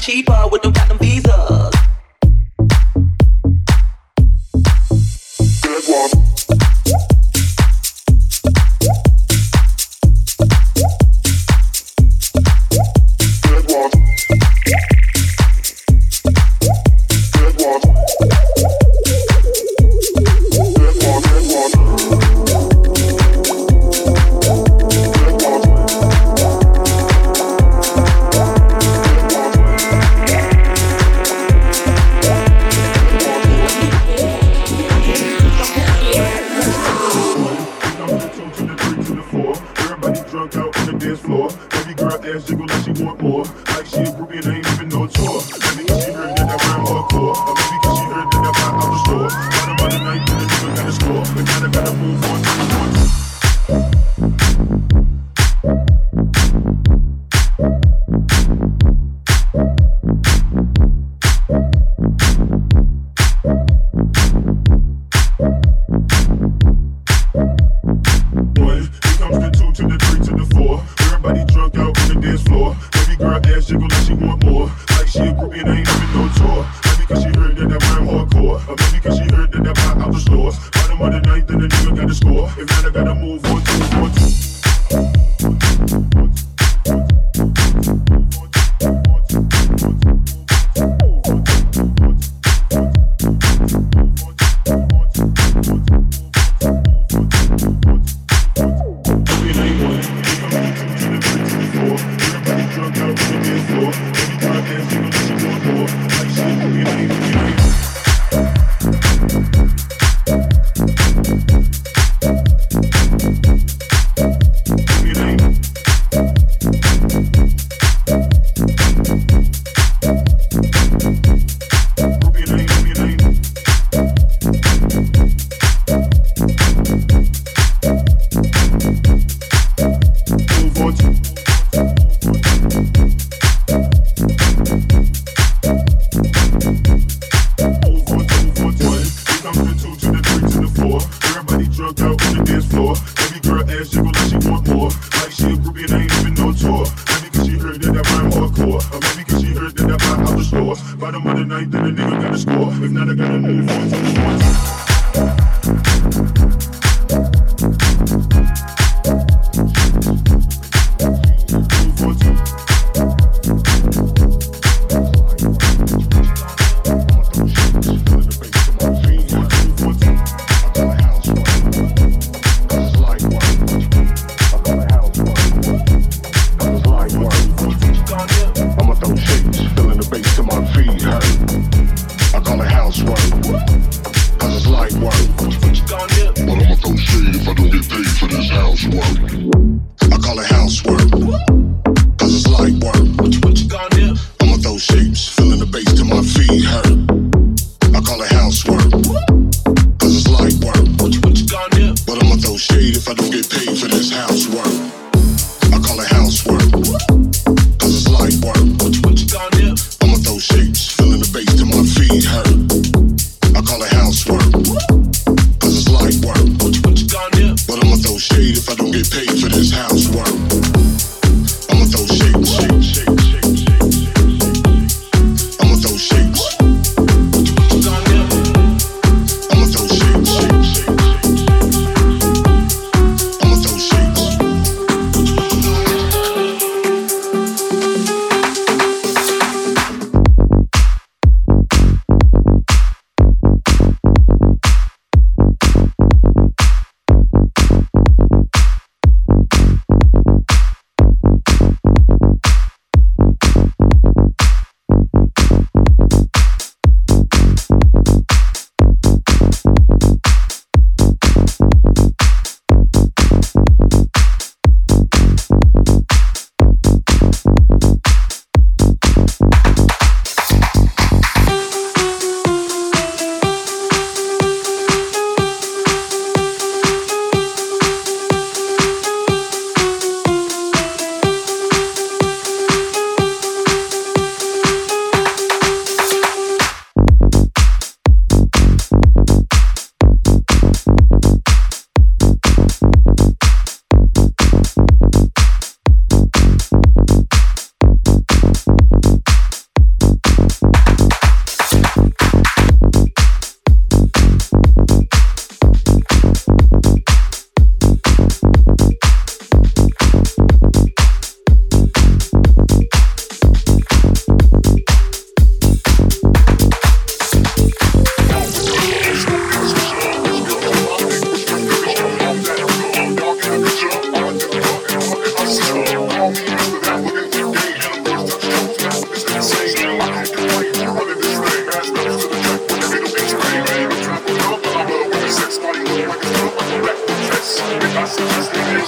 cheaper with them platinum visa. more, more. Like she a groupie and ain't even no tour. Maybe cause she heard that I rhyme hardcore. Or maybe cause she heard that I pop out the store. Bottom of the night, then a nigga gotta score. But now I gotta move on. Shorty drunk out on the dance floor. Baby girl ass jiggle like she want more. Like she a groupie and I ain't even no tour. Maybe cause she heard that I rhyme hardcore. Or maybe cause she heard that I buy out the store. By the night, then a nigga gotta score. If not, I gotta move on to the.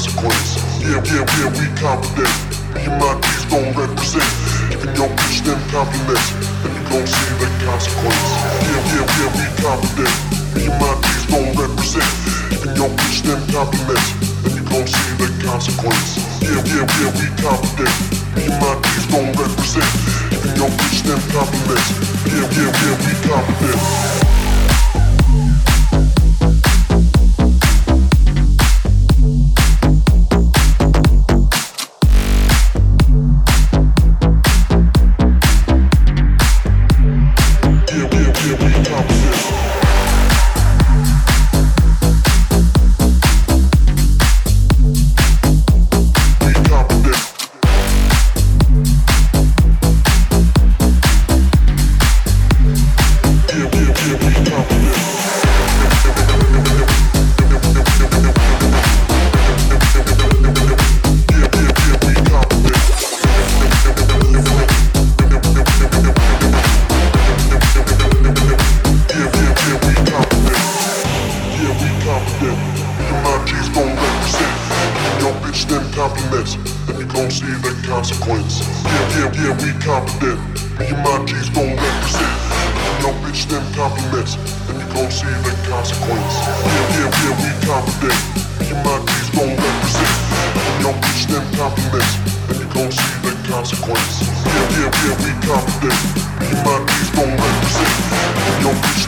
consequence. Yeah, yeah, yeah, we confident. Me and my D's gon' represent. Giving your bitch them compliments, and you gon' see the consequence. Yeah, yeah, yeah, we confident. Me and my D's gon' represent. Giving your bitch them compliments, and you gon' see the consequence. Yeah, yeah, yeah, we confident. Me and my D's gon' represent. Giving your bitch them compliments. Yeah, yeah, yeah, we confident.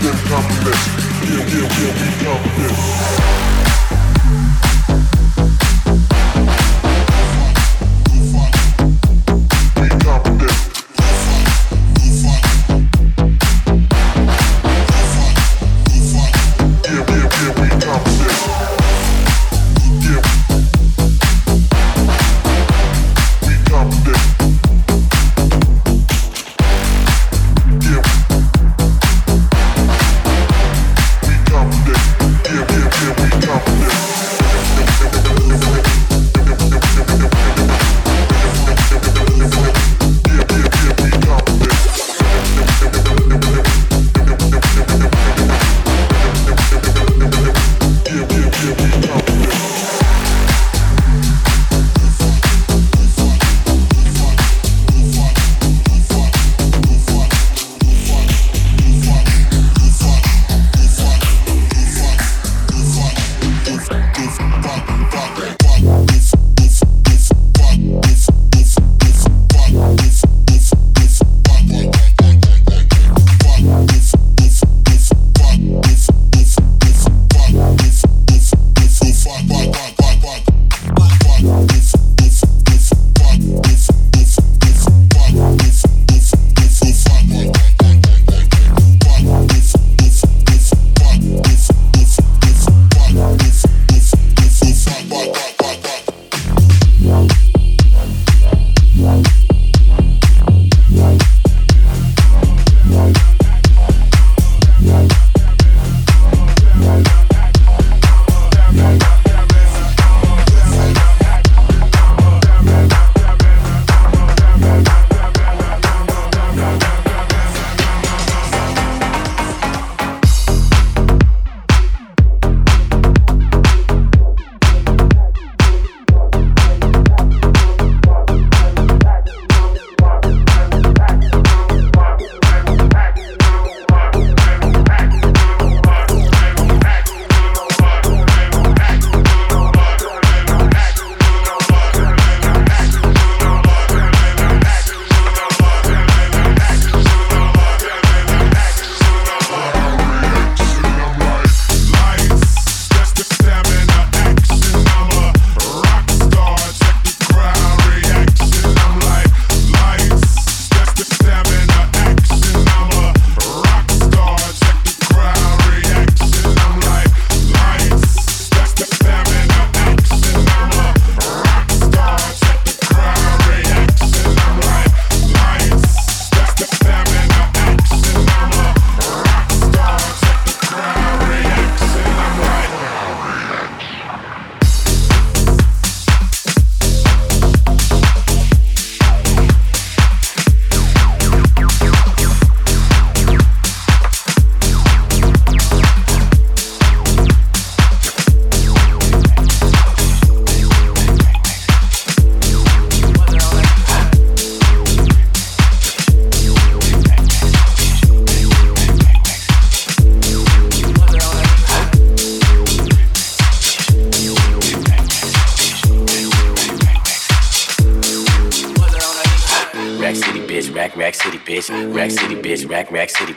them compliments. Yeah, yeah, yeah, we compliments.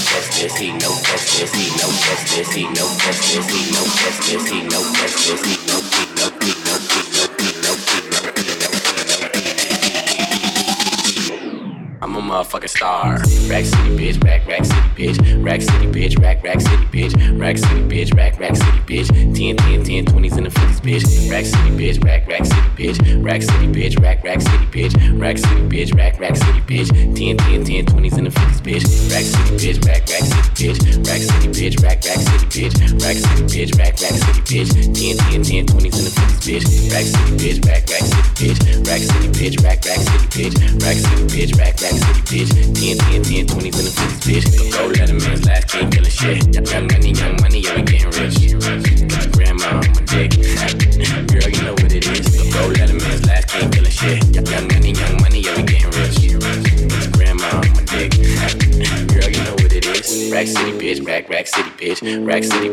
justice, he no justice, he no justice, he no justice, he no justice, he no justice, he no justice. Motherfucking star. Rack City bitch, rack rack city bitch, rack city bitch, rack rack city bitch, rack city bitch, rack rack city bitch, 10 10 10 20s and the 50s bitch, rack city bitch, rack rack city bitch, rack city bitch, rack rack city bitch, rack city bitch, rack rack city bitch, 10 10 10 20s and the 50s bitch, rack city bitch, rack rack city bitch, rack city bitch, rack rack city bitch, rack city bitch, rack rack city bitch, 10 10 10 20s and the 50s bitch, rack city bitch, rack rack city bitch, rack city bitch, rack rack city bitch, rack city bitch, rack rack city 10 10 10 20s and the 50s bitch, go let a man's last killing shit, young money, young money, yeah we getting rich, got grandma on my dick, girl you know what it is, go let a man's last king killing shit, young money, young money, yeah we getting rich, got grandma on my dick, girl you know what it is, rack city bitch, rack rack city bitch, rack city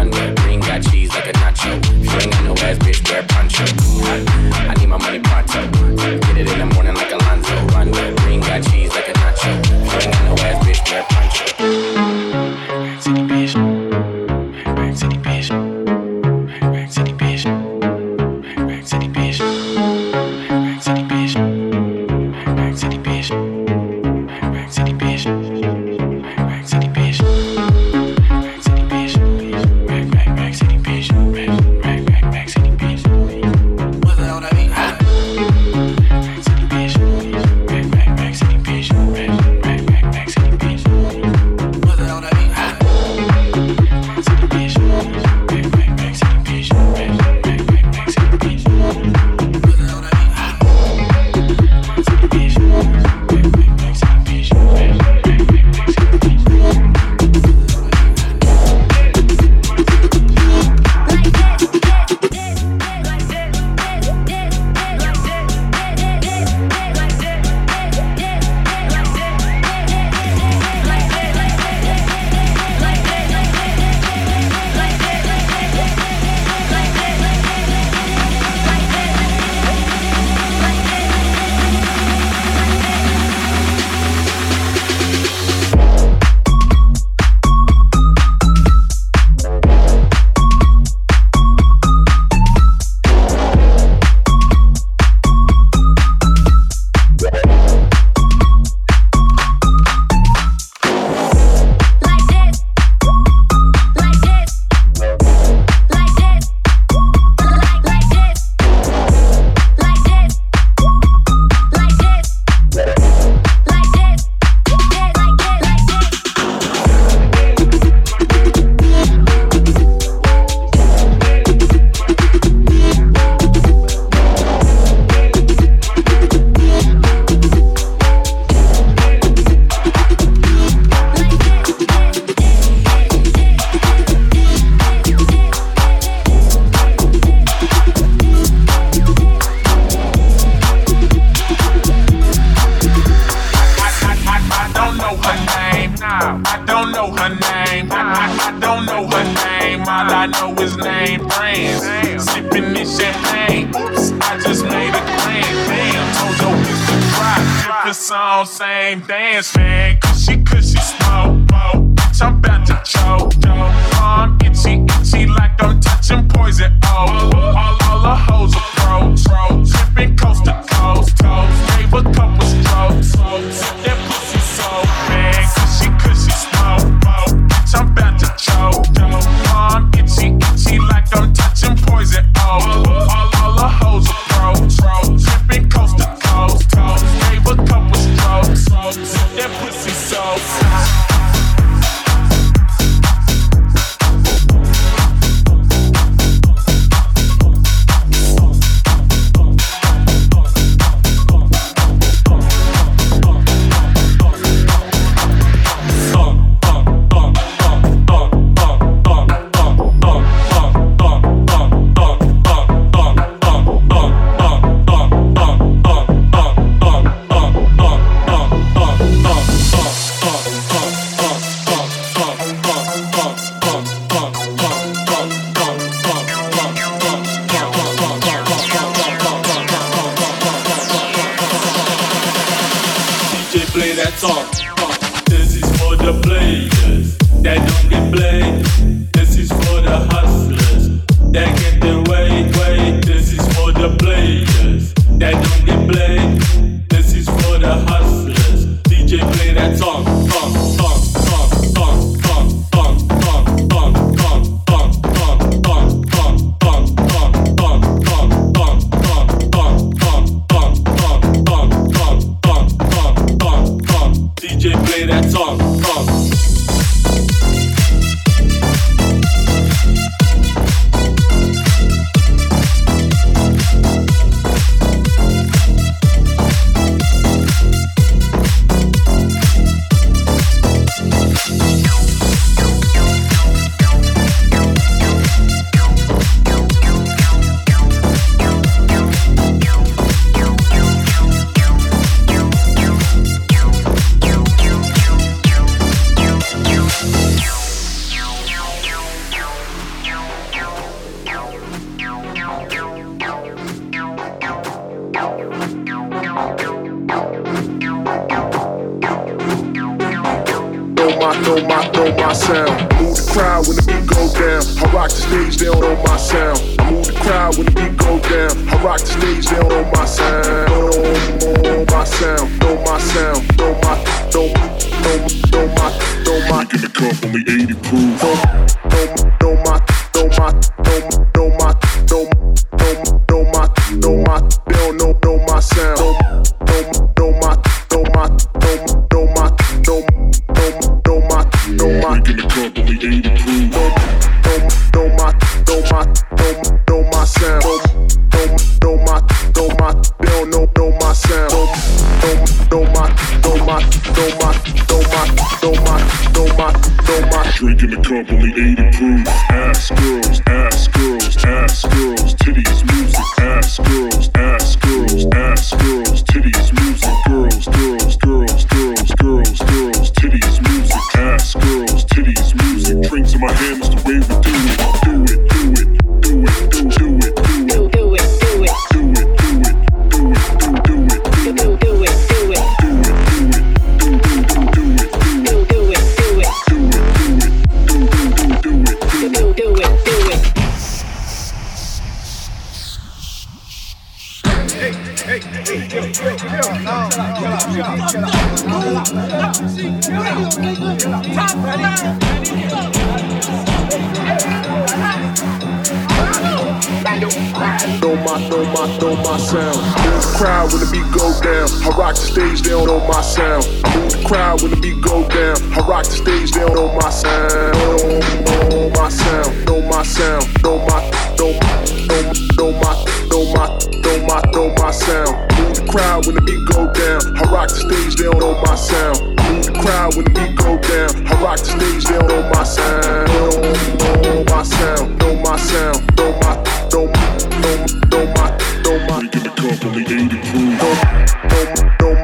Rondo. Green got cheese like a nacho. You ain't got no ass, bitch, wear poncho. I need my money pronto. Get it in the morning like Alonzo. Brands. Sipping this champagne. Oops, I just made a claim. Damn, told your bitch to drop. Different song, same dance, man. Cushy, cushy, smoke, smoke. Bitch, I'm about to choke. I'm itchy, itchy like I'm touching poison. Oh, all, all the hoes approach. Tripping coast to coast, coast. Gave a couple strokes. That know my sound. Move the crowd when the beat go down. I rock the stage, they don't know my sound. I move the crowd when the beat go down. I rock the stage, they don't know my sound. Don't know my sound. Know my sound. Know my. Know. Know. Know my. Know my. Making the cup only 80 proof. Know. Know. Know my. Know my. Know my. Know my, know my, know my sound. Move the crowd when the beat go down. I rock the stage, they don't know my sound. Move the crowd when the beat go down. I rock the stage, they don't know my sound. Know my sound, know my sound, know my, know my, know my. Throw my, throw my, throw my sound. Move the crowd when the beat go down. I rock the stage, they don't know my sound. Move the crowd when the beat go down. I rock the stage, they don't know my sound. Throw my sound, throw my sound, throw my, throw my, throw my, throw my. Know. Get the company 80 crew. Know, know, know my.